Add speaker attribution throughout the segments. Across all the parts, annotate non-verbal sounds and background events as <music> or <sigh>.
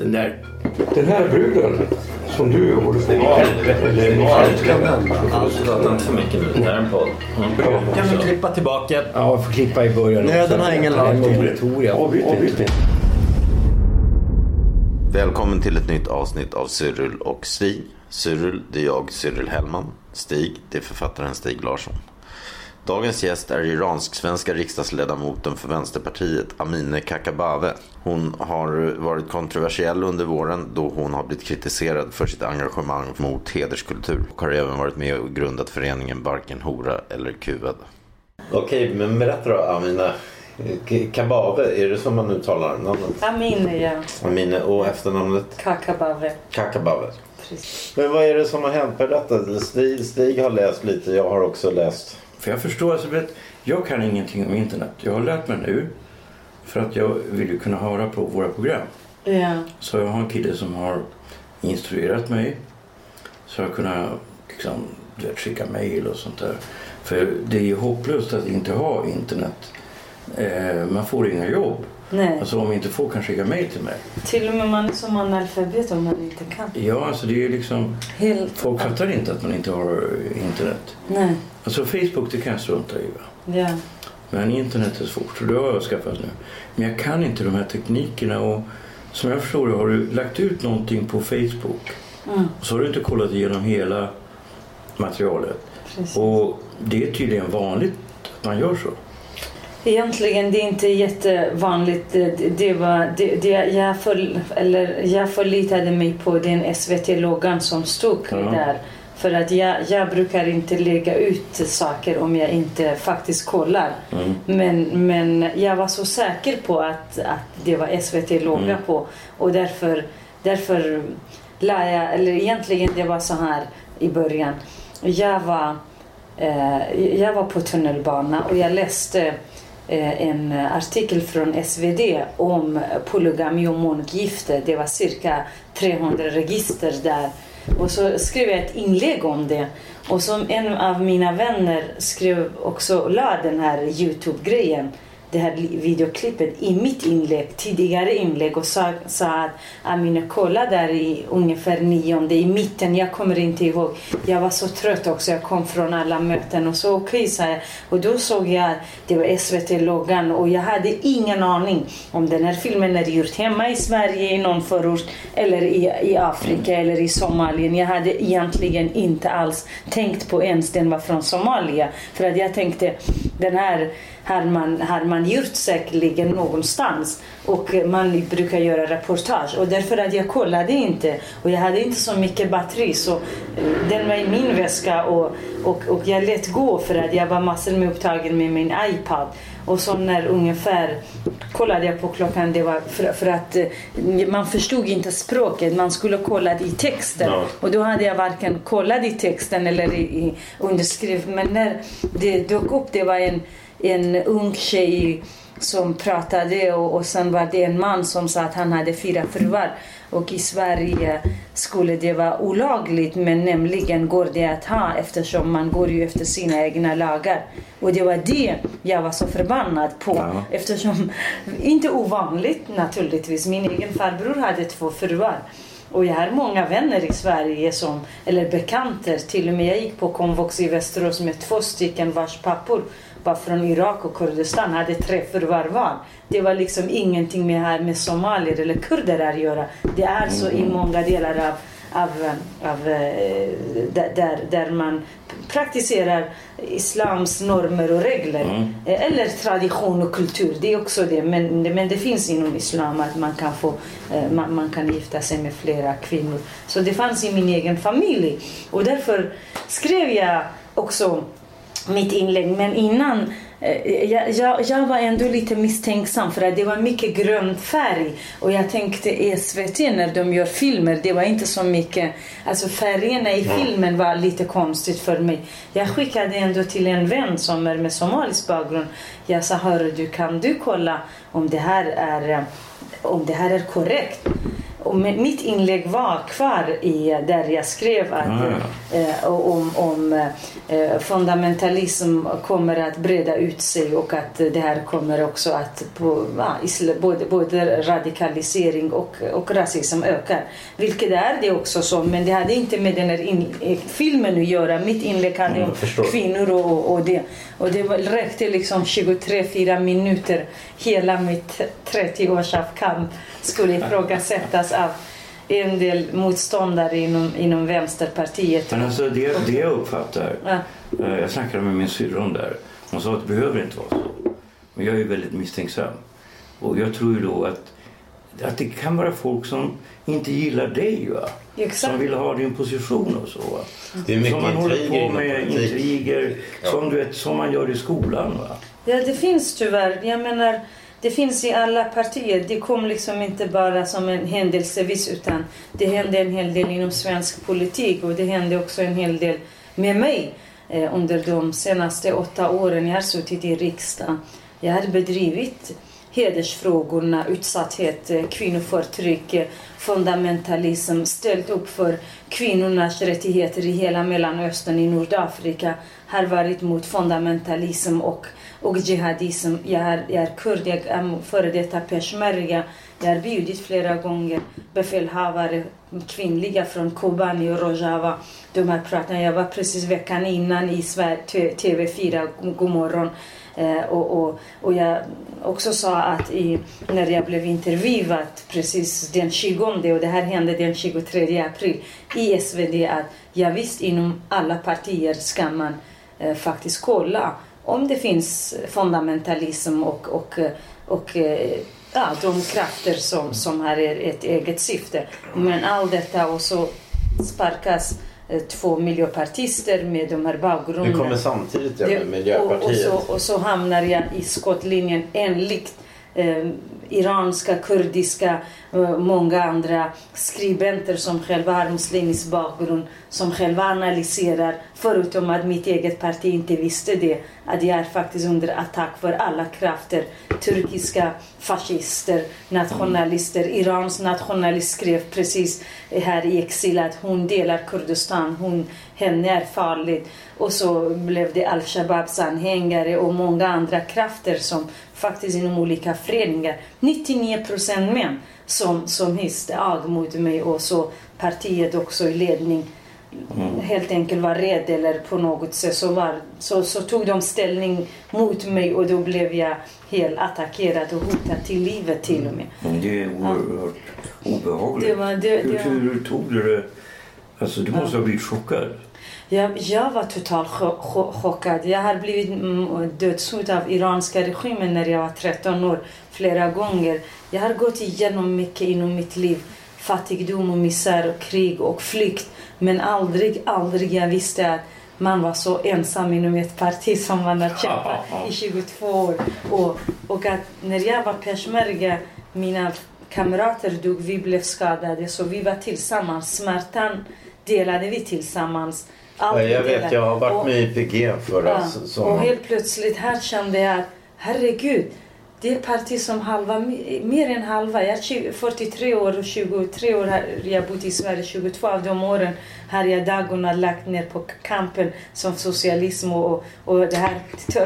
Speaker 1: Den där, den här bruden som du håller på
Speaker 2: Prata inte för mycket nu. Det här är en podd. Kan vi klippa tillbaka?
Speaker 1: Ja, vi får klippa i början.
Speaker 3: Nöden har ingen lag.
Speaker 1: Victoria. Avbryt inte.
Speaker 4: Välkommen till ett nytt avsnitt av Cyril och Stig. Cyril, det är jag, Cyril Hellman. Stig, det är författaren Stig Larsson. Dagens gäst är iransk-svenska riksdagsledamoten för Vänsterpartiet Amineh Kakabaveh. Hon har varit kontroversiell under våren då hon har blivit kritiserad för sitt engagemang mot hederskultur och har även varit med och grundat föreningen Varken hora eller kuvad. Okej, men berätta då Amineh. Kabave, är det som man uttalar namnet?
Speaker 5: Amineh, ja.
Speaker 4: Amineh och efternamnet?
Speaker 5: Kakabave.
Speaker 4: Kakabaveh.
Speaker 5: Precis.
Speaker 4: Men vad är det som har hänt? Berätta. Stig, Stig har läst lite, jag har också läst.
Speaker 1: För jag förstår, alltså, vet, jag kan ingenting om internet. Jag har lärt mig nu. För att jag vill ju kunna höra på våra program.
Speaker 5: Ja.
Speaker 1: Så jag har en kille som har instruerat mig. Så jag kunnat liksom, vet, skicka mejl och sånt där. För det är ju hopplöst att inte ha internet. Eh, man får inga jobb.
Speaker 5: Nej.
Speaker 1: Alltså om inte folk kan skicka mejl till mig.
Speaker 5: Till och med man som analfabet om man inte kan.
Speaker 1: Ja, alltså det är ju liksom...
Speaker 5: Helt...
Speaker 1: Folk fattar inte att man inte har internet.
Speaker 5: Nej.
Speaker 1: Alltså Facebook det kan jag strunta i. Va?
Speaker 5: Ja.
Speaker 1: Men internet är svårt och det har jag skaffat nu. Men jag kan inte de här teknikerna och som jag förstår det har du lagt ut någonting på Facebook
Speaker 5: Mm.
Speaker 1: och så har du inte kollat igenom hela materialet.
Speaker 5: Precis.
Speaker 1: Och det är tydligen vanligt att man gör så.
Speaker 5: Egentligen det är inte jättevanligt. Det, var, det, det, jag, för, eller, jag förlitade mig på den SVT-loggan som stod
Speaker 1: Ja.
Speaker 5: där. För att jag, jag brukar inte lägga ut saker om jag inte faktiskt kollar.
Speaker 1: Mm.
Speaker 5: Men, men jag var så säker på att, att det var SVT-logga
Speaker 1: Mm.
Speaker 5: på. Och därför, därför la jag, eller egentligen det var så här i början. Jag var, eh, jag var på tunnelbana och jag läste eh, en artikel från SvD om polygami och månggifte. Det var cirka 300 register där. Och så skrev jag ett inlägg om det. Och som en av mina vänner skrev också, la den här Youtube-grejen, det här videoklippet i mitt inlägg, tidigare inlägg och sa, sa att Amina kolla där i ungefär nionde, i mitten, jag kommer inte ihåg. Jag var så trött också, jag kom från alla möten och så okej sa jag. Och då såg jag, att det var SVT-loggan och jag hade ingen aning om den här filmen är gjord hemma i Sverige i någon förort eller i, i Afrika eller i Somalien. Jag hade egentligen inte alls tänkt på ens den var från Somalia. För att jag tänkte den här har man, har man gjort säkerligen någonstans. Och man brukar göra reportage. Och därför att jag kollade inte. Och jag hade inte så mycket batteri. Så eh, den var i min väska. Och, och, och jag lät gå för att jag var massor med upptagen med min iPad. Och så när ungefär kollade jag på klockan det var för, för att eh, man förstod inte språket. Man skulle kolla i texten.
Speaker 4: Ja.
Speaker 5: och då hade jag varken kollat i texten eller i, i underskrift. Men när det dök upp det var en en ung tjej som pratade och, och sen var det en man som sa att han hade fyra fruar. Och i Sverige skulle det vara olagligt men nämligen går det att ha eftersom man går ju efter sina egna lagar. Och det var det jag var så förbannad på
Speaker 1: Ja.
Speaker 5: eftersom, inte ovanligt naturligtvis, min egen farbror hade två fruar. Och jag har många vänner i Sverige som, eller bekanter, till och med jag gick på komvux i Västerås med två stycken vars pappor var från Irak och Kurdistan, hade tre fruar var. Det var liksom ingenting med, här med somalier eller kurder att göra. Det är så i många delar av, av, av eh, där- där, man praktiserar islams normer och regler. Eh, Eller tradition och kultur, det är också det. Men, men det finns inom islam att man kan, få, eh, man, man kan gifta sig med flera kvinnor. Så det fanns i min egen familj. Och därför skrev jag också mitt inlägg. Men innan eh, jag, jag, jag var ändå lite misstänksam för att det var mycket grön färg. Och jag tänkte SVT när de gör filmer, det var inte så mycket... Alltså färgerna i filmen var lite konstigt för mig. Jag skickade ändå till en vän som är med somalisk bakgrund. Jag sa, hörru du, kan du kolla om det här är, eh, om det här är korrekt? Och mitt inlägg var kvar i, där jag skrev att,
Speaker 1: Ah,
Speaker 5: eh, om, om eh, fundamentalism kommer att breda ut sig och att det här kommer också att på, ja, både, både radikalisering och, och rasism ökar. Vilket är det också så, men det hade inte med den här in, eh, filmen att göra. Mitt inlägg
Speaker 4: Mm,
Speaker 5: om
Speaker 4: förstår.
Speaker 5: kvinnor och, och det. Och det räckte liksom 23-4 minuter. Hela mitt 30 års kamp skulle ifrågasättas av en del motståndare inom, inom Vänsterpartiet.
Speaker 1: Men alltså det, det jag uppfattar,
Speaker 5: Ja.
Speaker 1: eh, jag snackade med min syrra om det här. Hon sa att det behöver inte vara så. Men jag är ju väldigt misstänksam. Och jag tror ju då att, att det kan vara folk som inte gillar dig va?
Speaker 5: Exakt.
Speaker 1: Som vill ha din position och så. Va?
Speaker 4: Det är mycket
Speaker 1: som man håller på med intriger som, du vet, som man gör i skolan. Va?
Speaker 5: Ja, det finns tyvärr. Jag menar, det finns i alla partier. Det kom liksom inte bara som en händelsevis utan det hände en hel del inom svensk politik och det hände också en hel del med mig eh, under de senaste åtta åren jag har suttit i riksdagen. Jag har bedrivit hedersfrågorna, utsatthet, eh, kvinnoförtryck, eh, fundamentalism, ställt upp för kvinnornas rättigheter i hela Mellanöstern, i Nordafrika, har varit mot fundamentalism och, och jihadism. Jag är, jag är kurd, jag är före detta peshmerga. Jag har bjudit flera gånger befälhavare, kvinnliga från Kobani och Rojava. De har pratat. Jag var precis veckan innan i Sverige, TV4, God morgon. Eh, och, och, och jag också sa att i, när jag blev intervjuad precis den 20 och det här hände den 23 april i SvD att jag visst inom alla partier ska man eh, faktiskt kolla om det finns fundamentalism och, och, och eh, ja, de krafter som, som har ett eget syfte. Men allt detta och så sparkas eh, två miljöpartister med de här
Speaker 4: Det
Speaker 5: bakgrunderna.
Speaker 4: kommer samtidigt ja,
Speaker 5: Det-
Speaker 4: med Miljöpartiet.
Speaker 5: Och, och, så, och så hamnar jag i skottlinjen enligt eh, iranska, kurdiska, eh, många andra skribenter som själva har muslimsk bakgrund, som själva analyserar, förutom att mitt eget parti inte visste det, att jag är faktiskt under attack för alla krafter. Turkiska fascister, nationalister, Irans nationalist skrev precis här i exil att hon delar Kurdistan, hon, henne är farligt. Och så blev det al-Shababs anhängare och många andra krafter som faktiskt inom olika föreningar, 99 procent män som, som hyste ag mot mig och så partiet också i ledning helt enkelt var rädd eller på något sätt så, var, så, så tog de ställning mot mig och då blev jag helt attackerad och hotad till livet till och med.
Speaker 1: Men det är oerhört obehagligt.
Speaker 5: Det var- det-
Speaker 1: hur,
Speaker 5: det var-
Speaker 1: hur tog du det? Alltså du måste ha blivit chockad.
Speaker 5: Jag, jag var totalt cho- cho- chockad. Jag har blivit mm, dödshotad av iranska regimen när jag var 13 år flera gånger. Jag har gått igenom mycket inom mitt liv. Fattigdom och misär och krig och flykt. Men aldrig, aldrig jag visste att man var så ensam inom ett parti som man har kämpat i 22 år. Och, och att när jag var peshmerga, mina kamrater dog, vi blev skadade. Så vi var tillsammans. Smärtan delade vi tillsammans.
Speaker 4: Ja, jag vet, jag har varit
Speaker 5: Och-
Speaker 4: med i PG förra
Speaker 5: Ja,
Speaker 4: s-
Speaker 5: och
Speaker 4: sommaren.
Speaker 5: helt plötsligt här kände jag herregud, det är parti som halva, mer än halva, jag är 20 43 år och 23 år har jag bott i Sverige, 22 av de åren har jag dagarna lagt ner på kampen som socialism och, och det här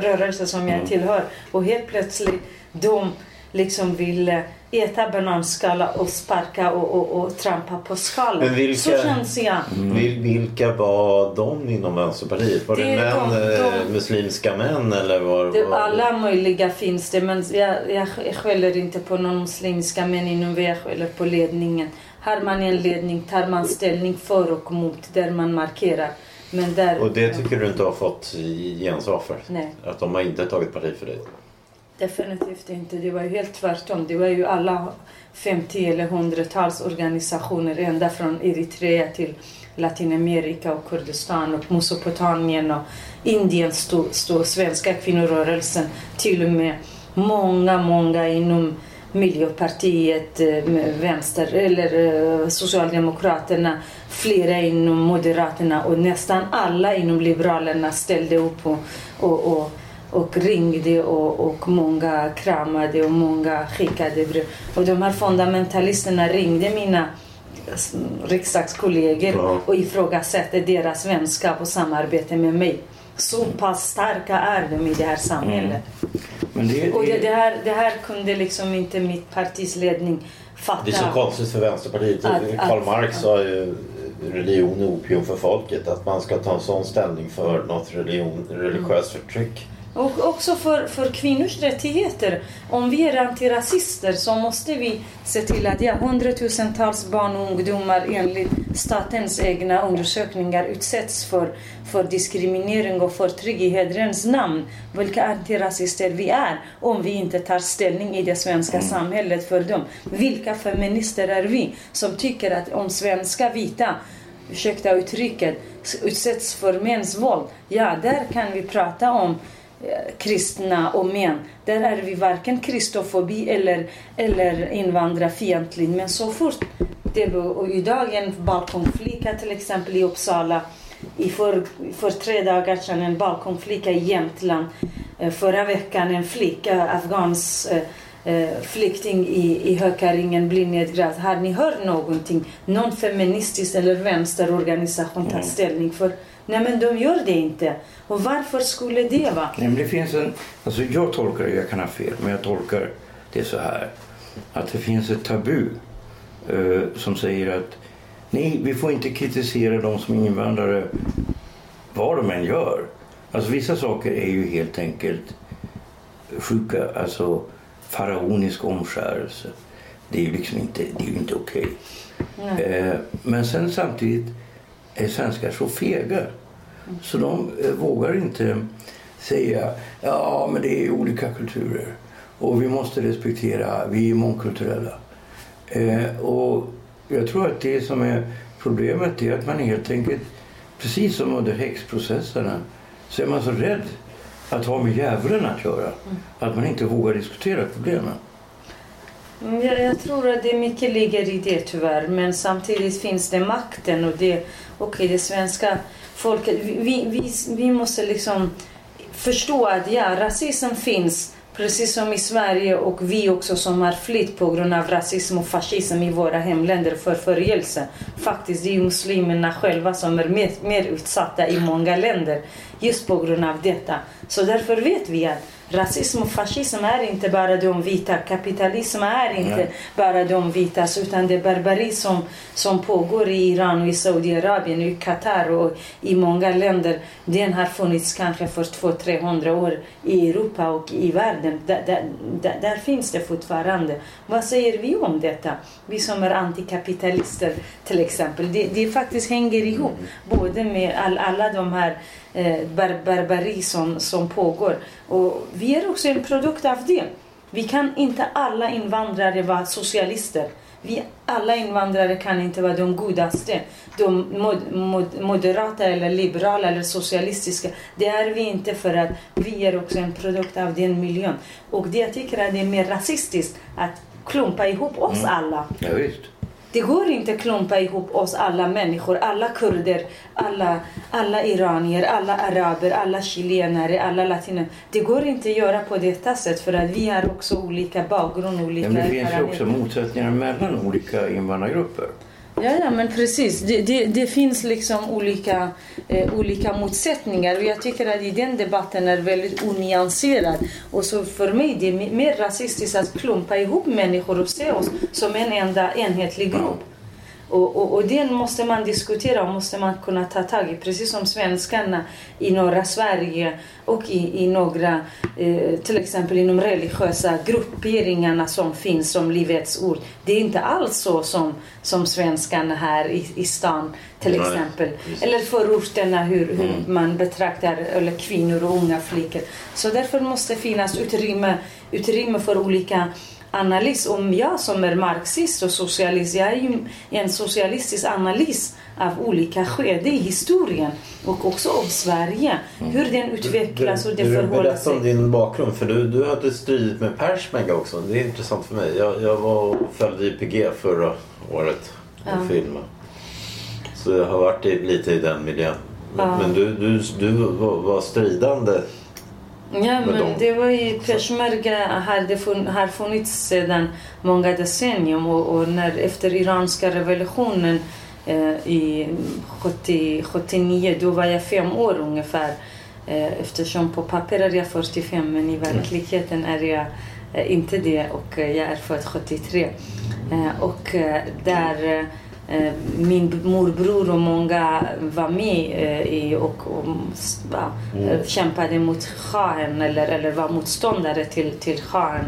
Speaker 5: rörelsen som jag tillhör. Och helt plötsligt de liksom vill eh, äta bananskala och sparka och, och, och trampa på skalan.
Speaker 4: Men vilka-
Speaker 5: Så känns jag.
Speaker 4: Vil, vilka var de inom Vänsterpartiet? Var det,
Speaker 5: Det
Speaker 4: män,
Speaker 5: de-
Speaker 4: eh,
Speaker 5: de-
Speaker 4: muslimska män eller var,
Speaker 5: Det,
Speaker 4: var
Speaker 5: alla möjliga finns det, men jag, jag skäller inte på någon muslimska män inom jag skäller på ledningen. Har man en ledning tar man ställning för och mot där man markerar. Men där...
Speaker 4: Och det tycker du inte har fått gensvar för?
Speaker 5: Nej.
Speaker 4: Att de har inte tagit parti för dig?
Speaker 5: Definitivt inte. Det var ju helt tvärtom. Det var ju alla 50 eller hundratals organisationer ända från Eritrea till Latinamerika och Kurdistan och Mesopotamien och Indien stod, stod svenska kvinnorörelsen till och med många, många inom Miljöpartiet, eh, vänster eller eh, Socialdemokraterna, flera inom Moderaterna och nästan alla inom Liberalerna ställde upp och, och, och, och ringde och, och många kramade och många skickade brev. Och de här fundamentalisterna ringde mina riksdagskollegor ja. och ifrågasatte deras vänskap och samarbete med mig. Så pass starka är de i det här samhället. Mm. Det. Och det, det, här, det här kunde liksom inte mitt partis ledning fatta.
Speaker 4: Det är så konstigt för Vänsterpartiet. Att, Karl att, Marx sa ju religion är opium för folket. Att man ska ta en sån ställning för något religion, religiöst förtryck.
Speaker 5: Och också för, för kvinnors rättigheter. Om vi är antirasister så måste vi se till att ja, hundratusentals barn och ungdomar enligt statens egna undersökningar utsätts för, för diskriminering och förtryck i hedrens namn. Vilka antirasister vi är om vi inte tar ställning i det svenska mm. samhället för dem. Vilka feminister är vi som tycker att om svenska vita ursäkta uttrycket, utsätts för mäns våld. Ja, där kan vi prata om kristna och män. Där är vi varken kristofobi eller, eller invandrarfientlig. Men så fort det och idag en balkongflicka till exempel i Uppsala i för, för tre dagar sedan en balkongflicka i Jämtland. Eh, förra veckan en flicka, afghans eh, flykting i, i Hökaringen blir nedgrävd. Har ni hört någonting? Någon feministisk eller vänsterorganisation tar mm. ställning för? Nej men de gör det inte. Och varför skulle det vara?
Speaker 1: Nej, men det finns en, alltså jag tolkar jag kan ha fel, men jag tolkar det så här. Att det finns ett tabu eh, som säger att nej, vi får inte kritisera de som är invandrare vad de än gör. Alltså vissa saker är ju helt enkelt sjuka, alltså faraonisk omskärelse. Det är ju liksom inte, det är inte okej. Okay. Eh, men sen samtidigt är svenskar så fega så de eh, vågar inte säga ja men det är olika kulturer och vi måste respektera, vi är mångkulturella. Eh, och jag tror att det som är problemet är att man helt enkelt, precis som under häxprocesserna, så är man så rädd att ha med djävulen att göra. Mm. Att man inte vågar diskutera problemen.
Speaker 5: Mm, jag, jag, tror att det mycket ligger i det tyvärr. Men samtidigt finns det makten och det, okay, det svenska folket. Vi, vi, vi måste liksom förstå att ja, rasism finns precis som i Sverige och vi också som har flytt på grund av rasism och fascism i våra hemländer för förföljelse. Faktiskt, det är muslimerna själva som är mer, mer utsatta i många länder just på grund av detta. Så därför vet vi att rasism och fascism är inte bara de vita. Kapitalism är inte Nej. bara de vita. Utan det barbari som, som pågår i Iran och i Saudiarabien, i Qatar och i många länder. Den har funnits kanske för 200-300 år i Europa och i världen. Där, där, där, finns det fortfarande. Vad säger vi om detta? Vi som är antikapitalister till exempel. Det, det faktiskt hänger ihop. Både med all, alla de här eh, bar barbari som, som pågår. Och vi är också en produkt av det. Vi kan inte alla invandrare vara socialister. Vi alla invandrare kan inte vara de godaste. De mod, mod, moderata eller liberala eller socialistiska. Det är vi inte för att vi är också en produkt av den miljön. Och det jag tycker att det är mer rasistiskt att klumpa ihop oss mm. alla.
Speaker 1: Ja, visst.
Speaker 5: Det går inte att klumpa ihop oss alla människor, alla kurder, alla, alla iranier, alla araber, alla chilenare, alla latiner. Det går inte att göra på detta sätt för att vi har också olika bakgrund, olika ja,
Speaker 1: men Det finns ju också motsättningar mellan olika invandrargrupper.
Speaker 5: Ja, ja men precis. Det, det, det finns liksom olika, eh, olika motsättningar och jag tycker att i den debatten är väldigt onyanserad. Och så för mig det är mer rasistiskt att klumpa ihop människor och se oss som en enda enhetlig grupp. Och, och, och den måste man diskutera och måste man kunna ta tag i. Precis som svenskarna i norra Sverige och i, i några, eh, till exempel inom religiösa grupperingarna som finns som Livets Ord. Det är inte alls så som, som svenskarna här i, i stan till exempel. Eller förorterna hur, hur man betraktar eller kvinnor och unga flickor. Så därför måste finnas utrymme, utrymme för olika analys. Om jag som är marxist och socialist, jag är ju en socialistisk analys av olika skeden i historien och också om Sverige. Hur den utvecklas och det
Speaker 4: du, du
Speaker 5: förhåller
Speaker 4: berätta om
Speaker 5: sig.
Speaker 4: din bakgrund för du, du hade stridit med Persmega också. Det är intressant för mig. Jag, jag var och följde IPG förra året och
Speaker 5: Ja.
Speaker 4: filmade. Så jag har varit i, lite i den miljön. Men,
Speaker 5: Ja.
Speaker 4: men du, du, du var stridande.
Speaker 5: Ja, men
Speaker 4: dem.
Speaker 5: det var ju Peshmerga hade fun, har funnits sedan många decennium och, och när efter iranska revolutionen eh, i 70, 79 då var jag fem år ungefär. Eh, eftersom på papper är jag 45 men i verkligheten är jag eh, inte det och eh, jag är född 73. Eh, och eh, där Min morbror och många var med eh, i och, och va, eh, kämpade mot shahen eller, eller var motståndare till, till shahen.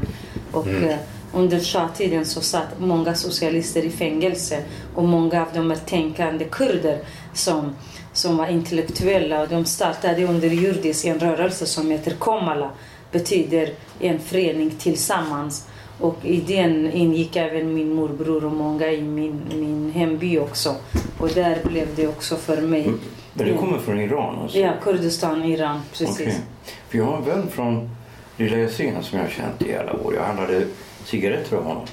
Speaker 5: Och, eh, under shah-tiden så satt många socialister i fängelse och många av dem är tänkande kurder som, som var intellektuella och de startade under jurdis en rörelse som heter Komala betyder en förening tillsammans. Och i den ingick även min morbror och många i min, min hemby också. Och där blev det också för mig.
Speaker 1: Men du kommer från Iran alltså?
Speaker 5: Ja, Kurdistan, Iran, precis.
Speaker 1: Okej. För jag har en vän från Lilla Essén som jag har känt i alla år. Jag handlade cigaretter av honom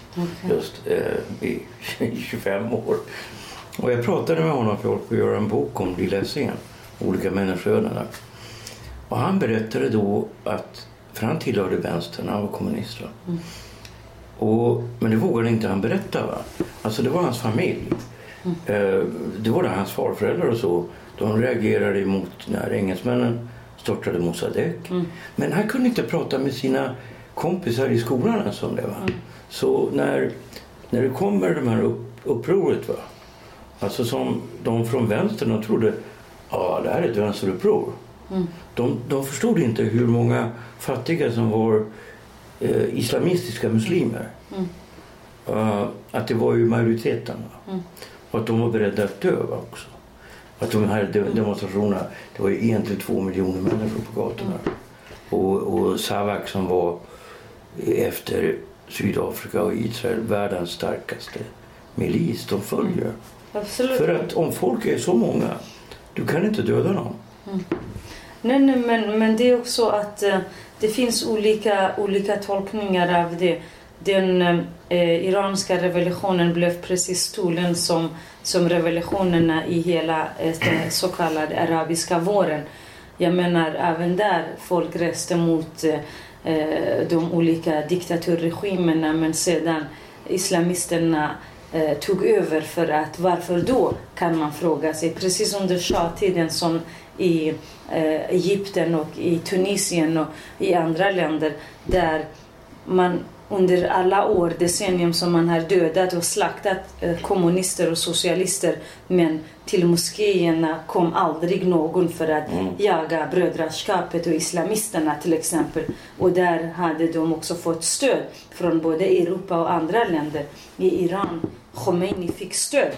Speaker 1: just eh, i <laughs> 25 år. Och jag pratade med honom för jag håller på att göra en bok om Lilla Essén. Olika människoöden där. Och han berättade då att, för han tillhörde vänstern, han var kommunist. va? Och, men det vågade inte han berätta. Va? Alltså det var hans familj. Eh, det var det hans farföräldrar och så. De reagerade emot när engelsmännen störtade Mossadegh. Men han kunde inte prata med sina kompisar i skolan ens om det. Va? Så när, när det kommer de här upp, upproret, va? alltså som de från vänstern de trodde ja det här är ett vänsteruppror. De, de förstod inte hur många fattiga som var eh, islamistiska muslimer. Eh, att det var ju majoriteten. Va? Och att de var beredda att dö också. Att de här de- demonstrationerna, det var ju en till två miljoner människor på gatorna. Och, och Savak som var efter Sydafrika och Israel världens starkaste milis, de följer.
Speaker 5: Absolut.
Speaker 1: För att om folk är så många, du kan inte döda någon.
Speaker 5: Nej, nej men, men det är också att eh, det finns olika, olika tolkningar av det. Den eh, iranska revolutionen blev precis stolen som, som revolutionerna i hela eh, den så kallade arabiska våren. Jag menar även där folk reste mot eh, eh de olika diktaturregimerna men sedan islamisterna eh, tog över för att varför då kan man fråga sig. Precis under shah-tiden som i eh, Egypten och i Tunisien och i andra länder där man under alla år, decennium som man har dödat och slaktat eh, kommunister och socialister men till moskéerna kom aldrig någon för att jaga brödraskapet och islamisterna till exempel. Och där hade de också fått stöd från både Europa och andra länder. I Iran, Khomeini fick stöd.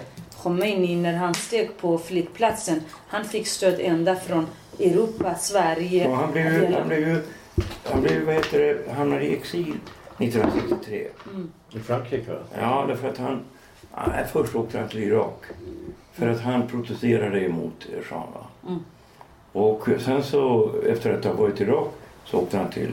Speaker 5: Khomeini när han steg på flygplatsen, han fick stöd ända från Europa, Sverige.
Speaker 1: Och han blev ju, han blev ju, han blev, vad heter det, hamnade i exil 1963.
Speaker 4: I Frankrike?
Speaker 1: Ja, därför att han... Nej, först åkte han till Irak. För att han protesterade emot shahen. va? Och sen så, efter att ha varit i Irak, så åkte han till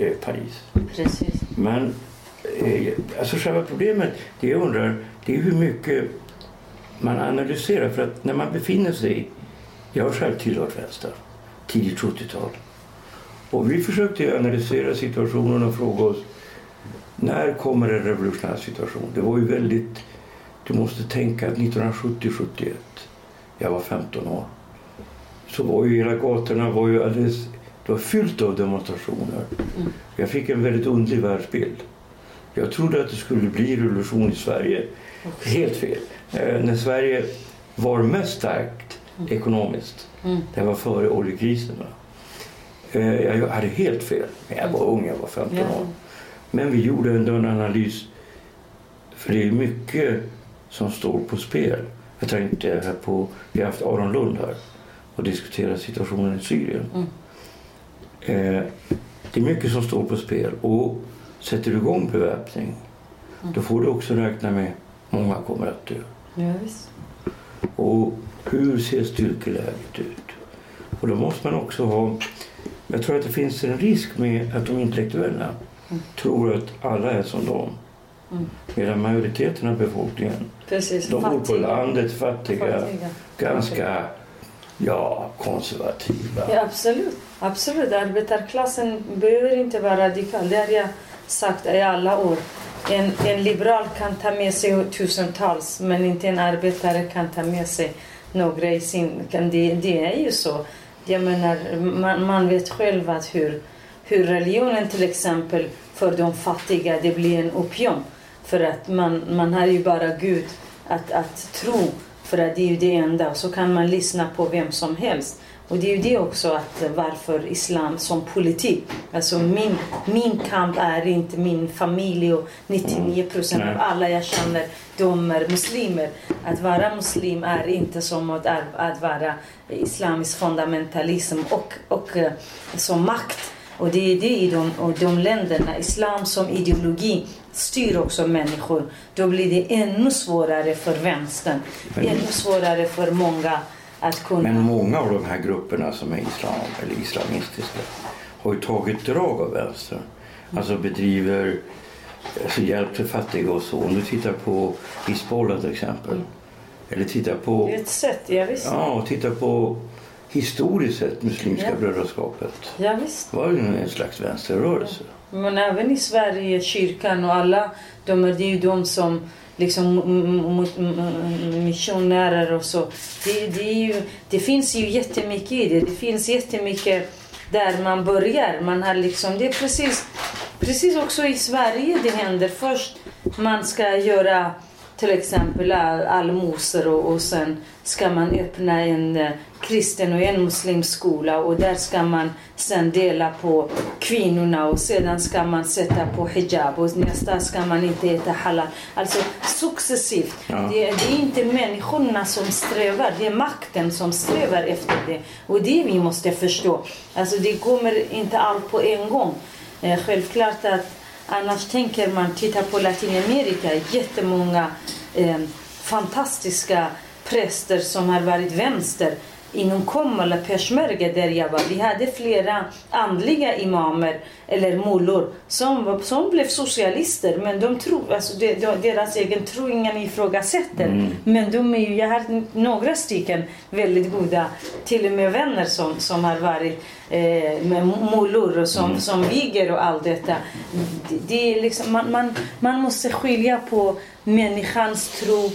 Speaker 1: eh, Paris.
Speaker 5: Precis.
Speaker 1: Men eh, alltså själva problemet, det jag undrar, det är hur mycket man analyserar. För att när man befinner sig, jag har själv tillhört vänster, tidigt 70-tal. Och vi försökte analysera situationen och fråga oss, när kommer en revolutionär situation? Det var ju väldigt, du måste tänka att 1970-71, jag var 15 år, så var ju hela gatorna var ju alldeles, det var fyllt av demonstrationer. Jag fick en väldigt underlig världsbild. Jag trodde att det skulle bli revolution i Sverige. Helt fel. Eh, när Sverige var mest starkt ekonomiskt, det var före oljekrisen. Eh, jag hade helt fel. Jag var ung, jag var 15
Speaker 5: Ja.
Speaker 1: år. Men vi gjorde ändå en analys. För det är mycket som står på spel. Jag tänkte här på, vi har haft Aron Lund här och diskuterat situationen i Syrien. Eh, det är mycket som står på spel. Och sätter du igång beväpning då får du också räkna med många kommer att dö.
Speaker 5: Visst.
Speaker 1: Och hur ser styrkeläget ut? Och då måste man också ha... Jag tror att det finns en risk med att de intellektuella tror att alla är som dem. Medan majoriteten av befolkningen,
Speaker 5: Precis.
Speaker 1: de bor på landet, fattiga,
Speaker 5: Fattiga.
Speaker 1: ganska ja, konservativa.
Speaker 5: Ja, absolut. absolut. Arbetarklassen behöver inte vara radikal. Det har jag sagt i alla år. En, en liberal kan ta med sig tusentals men inte en arbetare kan ta med sig några i sin... Det, det är ju så. Jag menar, man, man vet själv att hur, hur religionen till exempel för de fattiga det blir en opium. För att man, man har ju bara Gud att, att tro. För att det är ju det enda. Så kan man lyssna på vem som helst. Och det är ju det också att varför islam som politik. Alltså min, min kamp är inte min familj och 99 procent
Speaker 1: Nej.
Speaker 5: av alla jag känner de är muslimer. Att vara muslim är inte som att, att vara islamisk fundamentalism och, och eh, som makt. Och det är det i de, och de länderna. Islam som ideologi styr också människor. Då blir det ännu svårare för vänstern. Ännu svårare för många att kunna...
Speaker 1: Men många av de här grupperna som är islam eller islamistiska har ju tagit drag av vänster. Alltså bedriver alltså hjälp till fattiga och så. Om du tittar på Hizbollah till exempel. Eller tittar på,
Speaker 5: Det är ett sätt, ja visst.
Speaker 1: ja, och tittar på historiskt sett Muslimska
Speaker 5: Ja.
Speaker 1: brödraskapet.
Speaker 5: Ja, visst.
Speaker 1: Var ju en slags vänsterrörelse.
Speaker 5: Men även i Sverige, kyrkan och alla, de är, det är ju de som liksom missionärer och så. Det, det, ju, det finns ju jättemycket i det. Det finns jättemycket där man börjar. Man har liksom, det är precis, precis också i Sverige det händer. Först man ska göra till exempel all- allmosor och, och sen ska man öppna en eh, kristen och en muslimsk skola och där ska man sen dela på kvinnorna och sedan ska man sätta på hijab och nästa ska man inte äta halal. Alltså successivt.
Speaker 1: Ja.
Speaker 5: Det, det är inte människorna som strävar, det är makten som strävar efter det. Och det vi måste förstå. Alltså det kommer inte allt på en gång. Eh, självklart att Annars tänker man, titta på Latinamerika, jättemånga eh, fantastiska präster som har varit vänster. Inom Komala Peshmerga där jag var, vi hade flera andliga imamer eller mullor som, som blev socialister. Men de tror, alltså de, de, deras egen tro ingen ifrågasätter. Men de är ju, jag har några stycken väldigt goda, till och med vänner som, som har varit eh, med mullor och som, som viger och allt detta. Det, det är liksom, man, man, man måste skilja på människans tro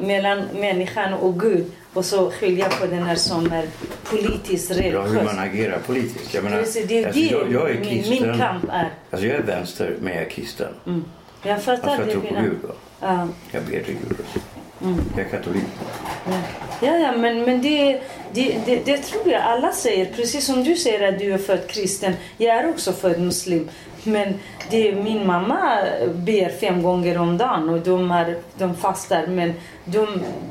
Speaker 5: mellan människan och Gud och så skilja på den här som är politiskt
Speaker 1: Ja, hur
Speaker 5: religiös.
Speaker 1: man agerar politiskt. Jag, menar,
Speaker 5: Precis, det är
Speaker 1: alltså,
Speaker 5: det
Speaker 1: jag, jag är
Speaker 5: min,
Speaker 1: kristen.
Speaker 5: min kamp är.
Speaker 1: Alltså jag är vänster, men jag är kristen.
Speaker 5: Jag fattar
Speaker 1: Alltså jag tror på. Gud.
Speaker 5: Ja.
Speaker 1: Jag ber till Gud. så. Jag är katolik.
Speaker 5: Ja, ja men, men det, det, det, det tror jag alla säger. Precis som du säger att du är född kristen. Jag är också född muslim. Men det, min mamma ber fem gånger om dagen och de, är, de fastar. Men de,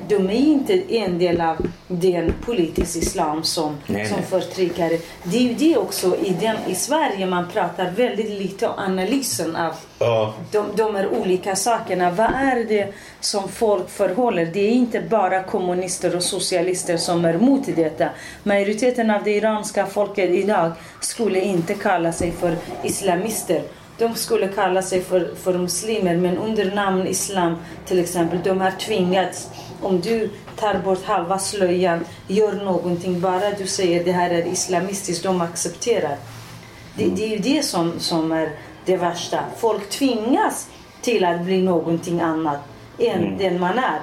Speaker 5: de är inte en del av den politiska islam som,
Speaker 1: Nej,
Speaker 5: som
Speaker 1: nej.
Speaker 5: förtryckare. Det är ju det också i, den, i Sverige man pratar väldigt lite om analysen av
Speaker 4: Ja.
Speaker 5: de, de är olika sakerna. Vad är det som folk förhåller? Det är inte bara kommunister och socialister som är emot detta. Majoriteten av det iranska folket idag skulle inte kalla sig för islamister. De skulle kalla sig för, för muslimer men under namn islam till exempel, de har tvingats. Om du tar bort halva slöjan, gör någonting, bara du säger det här är islamistiskt, de accepterar. Det, det är ju det som, som är det värsta. Folk tvingas till att bli någonting annat än den man är.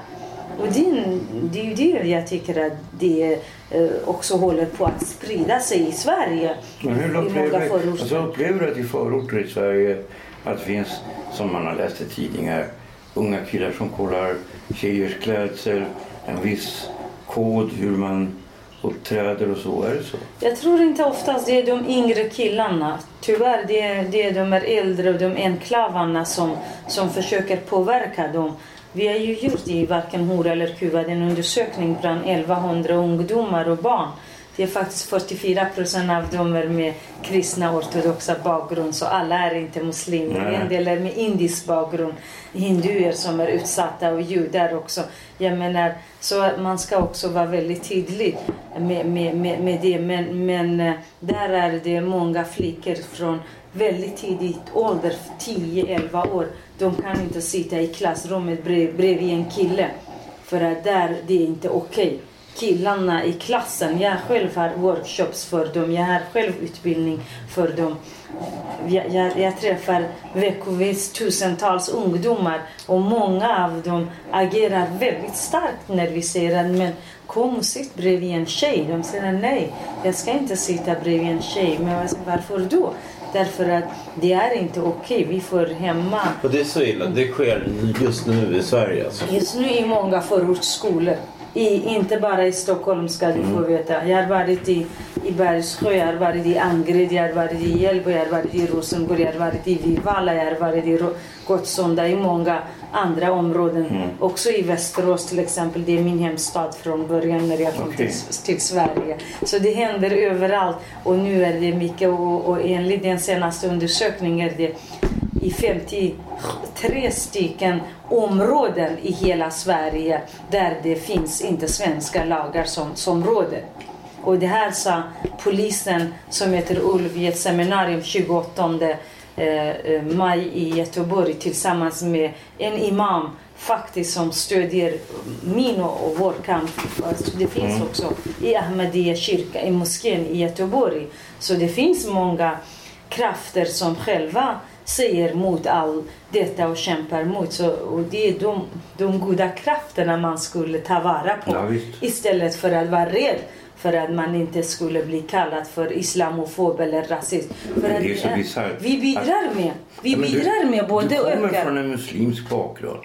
Speaker 5: Och är- det är ju det jag tycker att det eh, också håller på att sprida sig i Sverige.
Speaker 1: Men hur upplever,
Speaker 5: förorter.
Speaker 1: alltså, upplever du att i förorter i Sverige att det finns, som man har läst i tidningar, unga killar som kollar tjejers klädsel, en viss kod hur man uppträder och så? Är det så?
Speaker 5: Jag tror inte oftast det är de yngre killarna. Tyvärr det är, det är de äldre och de enklavarna som, som försöker påverka dem. Vi har ju gjort i varken Hora eller Kuba en undersökning bland 1100 ungdomar och barn. Det är faktiskt 44 procent av dem är med kristna ortodoxa bakgrund så alla är inte muslimer.
Speaker 1: Nej.
Speaker 5: En del är med indisk bakgrund. Hinduer som är utsatta och judar också. Jag menar, så man ska också vara väldigt tydlig med, med, med, med det. Men, men eh, där är det många flickor från väldigt tidigt ålder, 10-11 år. De kan inte sitta i klassrummet brev, bredvid en kille. För att där, det är inte okej. Okay. Killarna i klassen, jag själv har workshops för dem, jag har själv utbildning för dem. Jag, jag, jag träffar veckovis tusentals ungdomar och många av dem agerar väldigt starkt när vi säger att men kom och sitt bredvid en tjej. De säger nej, jag ska inte sitta bredvid en tjej. Men varför då? Därför att det är inte okej. Vi får hemma
Speaker 4: Och det är så illa. Det sker just nu i Sverige alltså.
Speaker 5: Just nu i många förortsskolor. I, inte bara i Stockholm ska du få veta. Jag har varit i, i Bergssjö, jag har varit i Angered, jag har varit i Hjällbo, jag har varit i Rosengård, jag har varit i Vivalla, jag har varit i Gottsunda, i många andra områden. Också i Västerås till exempel, det är min hemstad från början när jag kom
Speaker 1: Okej.
Speaker 5: till, till Sverige. Så det händer överallt och nu är det mycket och, och enligt den senaste undersökningen är det i 53 stycken områden i hela Sverige där det finns inte svenska lagar som, som råder. Och det här sa polisen som heter Ulf i ett seminarium 28 eh, eh, maj i Göteborg tillsammans med en imam faktiskt som stödjer min och vår kamp. Alltså, Det finns också i Ahmadiyya kyrka i moskén i Göteborg. Så det finns många krafter som själva säger mot all detta och kämpar mot. Så, och det är de, de goda krafterna man skulle ta vara på
Speaker 1: Ja,
Speaker 5: istället för att vara rädd för att man inte skulle bli kallad för islamofob eller rasist. För
Speaker 1: det är så
Speaker 5: vi,
Speaker 1: bisarrt.
Speaker 5: vi bidrar med. Vi
Speaker 1: Ja, men du-
Speaker 5: bidrar med både
Speaker 1: Du kommer
Speaker 5: ökar.
Speaker 1: från en muslimsk bakgrund.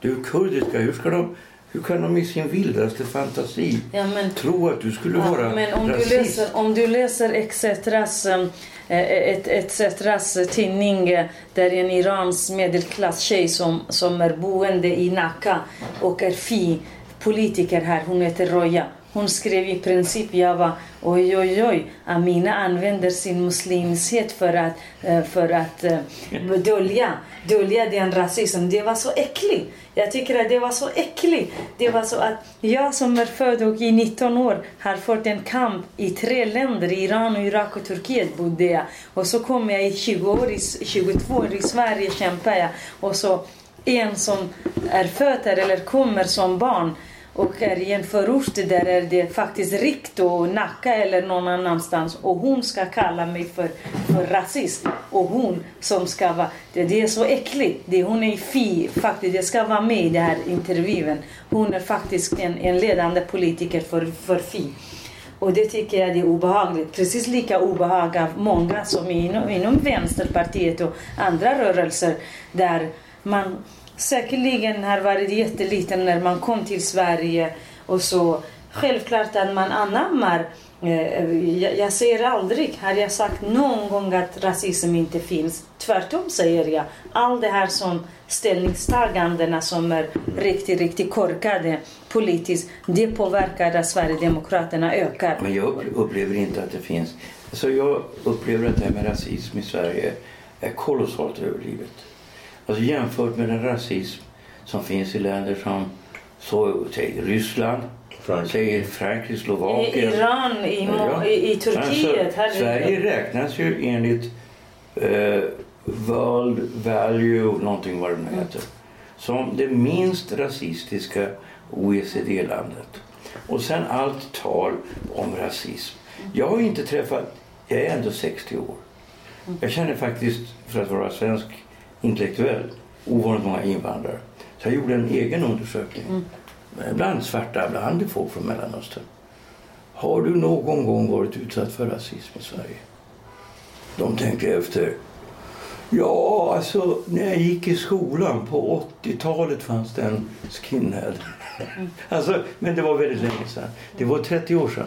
Speaker 1: Du är kurdiska. Hur, ska de, hur kan de i sin vildaste fantasi
Speaker 5: Ja, men-
Speaker 1: tro att du skulle
Speaker 5: Ja,
Speaker 1: vara
Speaker 5: men om
Speaker 1: rasist?
Speaker 5: du läser, om du läser ETCetras, eh, Eh, eh, ett, ETCetras tidning eh, där en Irans medelklasstjej som, som är boende i Nacka och är fi politiker här, hon heter Roja. Hon skrev i princip, jag var oj oj oj, Amina använder sin muslimskhet för att, eh, för att eh, dölja, dölja den rasism. Det var så äckligt. Jag tycker att det var så äckligt. Det var så att jag som är född och i 19 år har fört en kamp i tre länder, Iran, Irak och Turkiet bodde jag. Och så kom jag i 20 år, i, 22 år i Sverige kämpade jag. Och så en som är född här eller kommer som barn och är i en förort där är det faktiskt rikt och Nacka eller någon annanstans och hon ska kalla mig för, för rasist. Och hon som ska vara, det, det är så äckligt. Det, hon är fi faktiskt, det ska vara med i den här intervjun. Hon är faktiskt en, en ledande politiker för, för fi. Och det tycker jag är obehagligt. Precis lika obehag av många som inom, inom Vänsterpartiet och andra rörelser där man säkerligen har varit jätteliten när man kom till Sverige och så självklart att man anammar eh, jag, jag säger aldrig, har jag sagt någon gång att rasism inte finns. Tvärtom säger jag. Allt det här som ställningstagandena som är riktigt, riktigt korkade politiskt, det påverkar att Sverigedemokraterna ökar.
Speaker 1: Men jag upplever inte att det finns. Så jag upplever att det här med rasism i Sverige är kolossalt överdrivet. Alltså jämfört med den rasism som finns i länder som så, säg, Ryssland, Frankrike. Frankrike, Slovakien.
Speaker 5: I Iran, i, ja. i, i Turkiet.
Speaker 1: Alltså, Sverige räknas ju enligt eh, World Value, någonting vad det nu heter, som det minst rasistiska OECD-landet. Och sen allt tal om rasism. Jag har inte träffat, jag är ändå 60 år. Jag känner faktiskt, för att vara svensk intellektuell, ovanligt många invandrare. Så jag gjorde en egen undersökning. Mm bland svarta, bland folk från Mellanöstern. Har du någon gång varit utsatt för rasism i Sverige? De tänker efter. Ja, alltså när jag gick i skolan på 80-talet fanns det en skinhead. <laughs> alltså, men det var väldigt länge sedan. Det var 30 år sedan.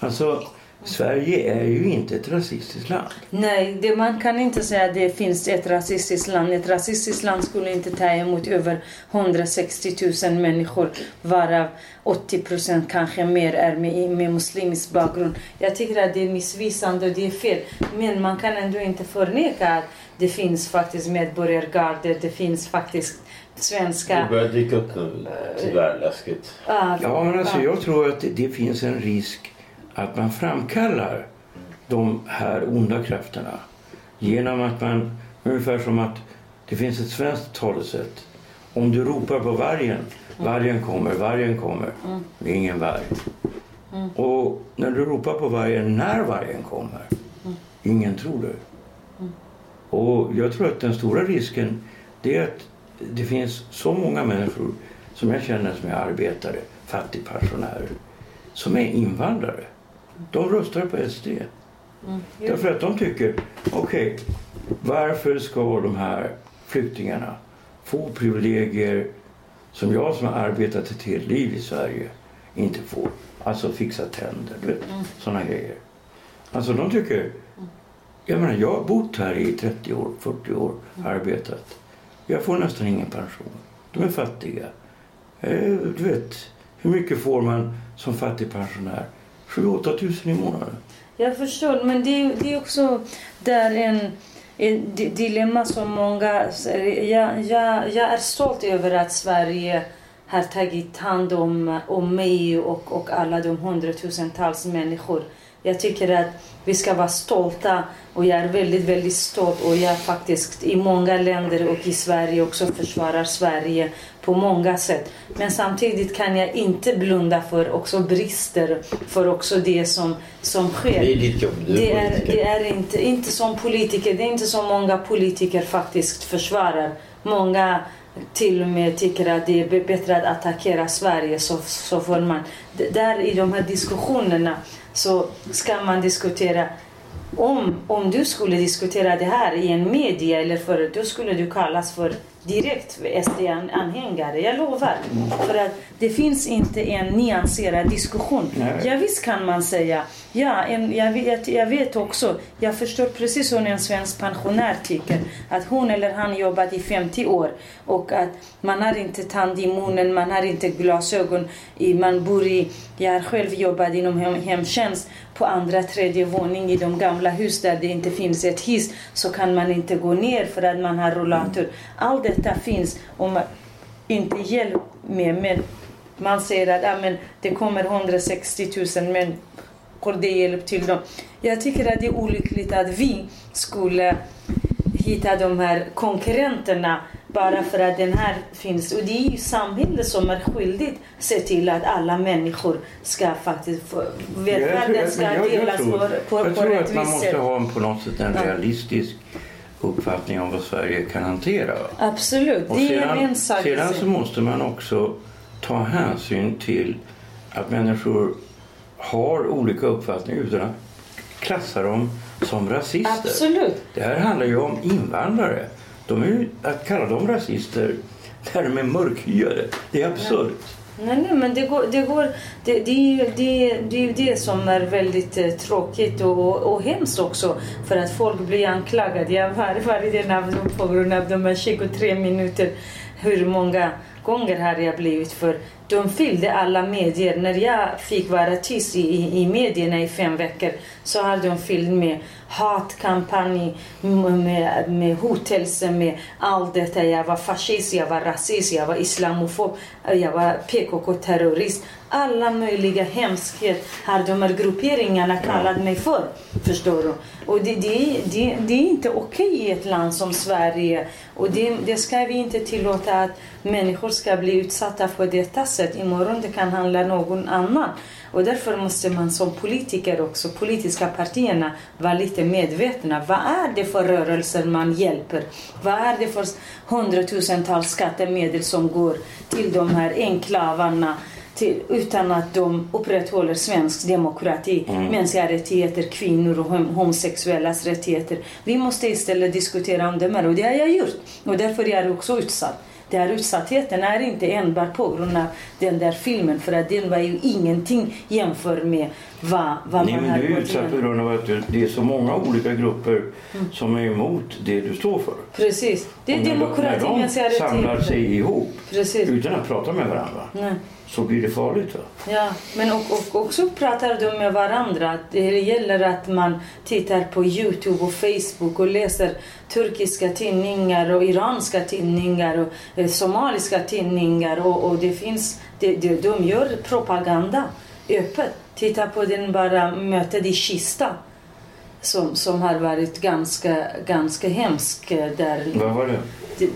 Speaker 1: Alltså, Sverige är ju inte ett rasistiskt land.
Speaker 5: Nej, det, man kan inte säga att det finns ett rasistiskt land. Ett rasistiskt land skulle inte ta emot över 160 000 människor varav 80 procent kanske mer är med, med muslimsk bakgrund. Jag tycker att det är missvisande och det är fel. Men man kan ändå inte förneka att det finns faktiskt medborgargarder, det finns faktiskt svenska...
Speaker 2: Det börjar dyka upp nu, tyvärr läskigt.
Speaker 1: Ja, men alltså jag tror att det, det finns en risk att man framkallar de här onda krafterna genom att man, ungefär som att det finns ett svenskt talesätt. Om du ropar på vargen, vargen kommer, vargen kommer. Det är ingen varg. Och när du ropar på vargen när vargen kommer, ingen tror det. Och jag tror att den stora risken är att det finns så många människor som jag känner som är arbetare, fattigpensionärer, som är invandrare. De röstar på SD. Mm. Därför att de tycker, okej, okay, varför ska de här flyktingarna få privilegier som jag som har arbetat ett helt liv i Sverige inte får? Alltså fixa tänder, du vet, mm. sådana grejer. Alltså de tycker, jag menar jag har bott här i 30 år, 40 år, mm. arbetat. Jag får nästan ingen pension. De är fattiga. Eh, du vet, hur mycket får man som fattigpensionär? 7-8 tusen i månaden.
Speaker 5: Jag förstår, men det, det är också där en, en dilemma som många... Jag, jag, jag är stolt över att Sverige har tagit hand om, om mig och, och alla de hundratusentals människor. Jag tycker att vi ska vara stolta och jag är väldigt, väldigt stolt och jag faktiskt i många länder och i Sverige också försvarar Sverige på många sätt. Men samtidigt kan jag inte blunda för också brister, för också det som, som sker.
Speaker 2: Det är ditt jobb,
Speaker 5: du det är, det är inte, inte som politiker, det är inte så många politiker faktiskt försvarar. Många till och med tycker att det är bättre att attackera Sverige så, så får man... Där i de här diskussionerna så ska man diskutera om, om du skulle diskutera det här i en media eller för, då skulle du kallas för direkt SD-anhängare. Jag lovar. Mm. För att det finns inte en nyanserad diskussion. Nej. Ja visst kan man säga. Ja, en, jag, vet, jag vet också. Jag förstår precis hur en svensk pensionär tycker. Att hon eller han jobbat i 50 år och att man har inte tand i munnen, man har inte glasögon. Man bor i, jag har själv jobbat inom hem, hemtjänst på andra, tredje våning i de gamla hus där det inte finns ett hiss så kan man inte gå ner för att man har rullator. Allt detta finns och man inte hjälp med. Men man säger att ja, men det kommer 160 000 människor, det hjälp till dem. Jag tycker att det är olyckligt att vi skulle hitta de här konkurrenterna bara för att den här finns. Och det är ju samhället som är skyldigt att se till att alla människor ska faktiskt få... Välfärden ska delas tror, på, på,
Speaker 1: jag tror att man måste ha på något sätt en realistisk uppfattning om vad Sverige kan hantera.
Speaker 5: Absolut, det är en sak.
Speaker 1: Sedan så måste man också ta hänsyn till att människor har olika uppfattningar utan att klassa dem som rasister.
Speaker 5: Absolut.
Speaker 1: Det här handlar ju om invandrare. De är, att kalla dem rasister när de är mörkhyade, det är absurt.
Speaker 5: Nej, nej, men det går... Det, går, det, det, är, ju, det, det är ju det som är väldigt eh, tråkigt och, och, hemskt också. För att folk blir anklagade. Jag har varit den av dem på grund av de här 23 minuter. Hur många gånger har jag blivit för de fyllde alla medier. När jag fick vara tyst i, i, i medierna i fem veckor så har de fyllt med hatkampanj, med, med hotelse, med allt detta. Jag var fascist, jag var rasist, jag var islamofob, jag var PKK-terrorist. Alla möjliga hemskheter har de här grupperingarna kallat mig för. Förstår du? Och det, det, det, det är inte okej i ett land som Sverige. Och det, det ska vi inte tillåta att människor ska bli utsatta på detta sätt. Imorgon det kan handla någon annan. Och därför måste man som politiker också, politiska partierna, vara lite medvetna. Vad är det för rörelser man hjälper? Vad är det för hundratusentals skattemedel som går till de här enklavarna? Till, utan att de upprätthåller svensk demokrati, mm. mänskliga rättigheter, kvinnor och homosexuellas rättigheter. Vi måste istället diskutera om det här och det har jag gjort. Och därför är jag också utsatt. Den här utsattheten är inte enbart på grund av den där filmen för att den var ju ingenting jämfört med vad, vad
Speaker 1: Nej,
Speaker 5: man har gått
Speaker 1: utsatt på grund av att det är så många olika grupper som är emot det du står för.
Speaker 5: Precis. Det är demokrati, mänskliga
Speaker 1: de samlar
Speaker 5: rättigheter.
Speaker 1: sig ihop
Speaker 5: Precis.
Speaker 1: utan att prata med varandra
Speaker 5: Nej
Speaker 1: så blir det farligt. Va?
Speaker 5: Ja, men och, och också pratar de med varandra. Det gäller att man tittar på Youtube och Facebook och läser turkiska tidningar och iranska tidningar och eh, somaliska tidningar och, och det finns, de, det, de gör propaganda öppet. Titta på den bara mötet i Kista som, som har varit ganska, ganska hemskt eh, där
Speaker 1: Vad var det?
Speaker 5: de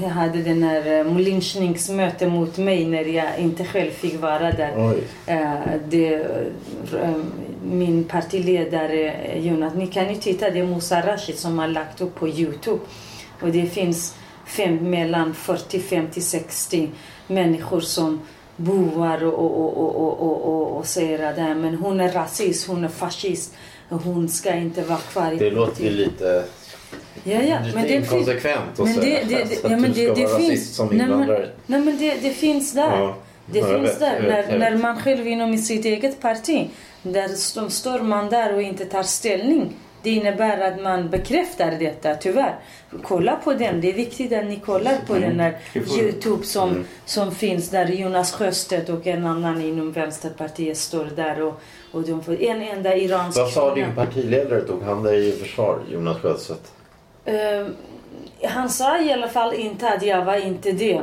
Speaker 5: de hade den här eh, lynchningsmöte mot mig när jag inte själv fick vara där. Eh, det, min partiledare Jonas, ni kan ju titta, det är Musa Rashid som har lagt upp på Youtube. Och det finns fem, mellan 40, 50, 60 människor som boar och, och, och, och, och, och, och säger att "Nej, men hon är rasist, hon är fascist, hon ska inte vara kvar i
Speaker 4: Det låter ju lite,
Speaker 5: Ja, ja.
Speaker 4: lite
Speaker 5: Men det finns,
Speaker 4: inkonsekvent att
Speaker 5: men det, <laughs>
Speaker 4: att du
Speaker 5: ja, men
Speaker 4: ska
Speaker 5: det,
Speaker 4: vara
Speaker 5: det
Speaker 4: rasist
Speaker 5: finns.
Speaker 4: som
Speaker 5: nej,
Speaker 4: invandrare.
Speaker 5: nej, men det, det finns där.
Speaker 4: Ja.
Speaker 5: Det finns
Speaker 4: vet,
Speaker 5: där.
Speaker 4: vet,
Speaker 5: när, när man själv inom sitt eget parti, där st- står man där och inte tar ställning. Det innebär att man bekräftar detta, tyvärr. Kolla på den. Det är viktigt att ni kollar på
Speaker 4: Mm.
Speaker 5: den
Speaker 1: får-
Speaker 5: Youtube som, som finns där Jonas Sjöstedt och en annan inom Vänsterpartiet står där och, och de får en enda iransk
Speaker 4: Vad sa din partiledare? Tog han dig i försvar, Jonas Sjöstedt?
Speaker 5: Eh, han sa i alla fall inte att jag var inte det.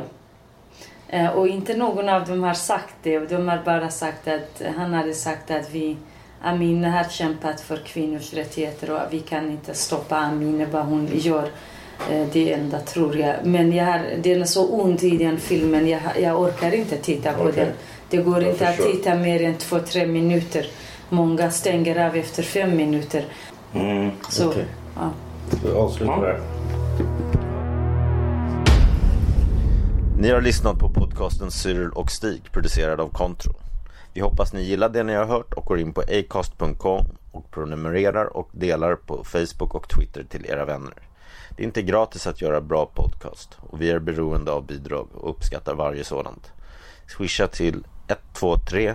Speaker 5: Eh, och inte någon av dem har sagt det. De har bara sagt att han hade sagt att vi Amine har kämpat för kvinnors rättigheter och vi kan inte stoppa Amine vad hon gör. Eh, Det enda tror jag. Men jag har, det är så ont i den filmen. Jag, jag orkar inte titta på
Speaker 4: Okej.
Speaker 5: den. Det går
Speaker 4: Jag
Speaker 5: inte att titta mer än två, tre minuter. Många stänger av efter fem minuter.
Speaker 1: Mm.
Speaker 5: Så,
Speaker 4: Okej.
Speaker 5: ja.
Speaker 4: Vi avslutar där. Ni har lyssnat på podcasten Cyril och Stig producerad av Kontro. Vi hoppas ni gillar det ni har hört och går in på acast.com och prenumererar och delar på Facebook och Twitter till era vänner. Det är inte gratis att göra bra podcast och vi är beroende av bidrag och uppskattar varje sådant. Swisha till 123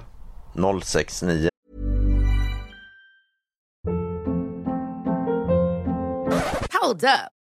Speaker 4: 069
Speaker 3: Hold up.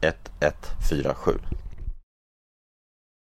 Speaker 4: 1147.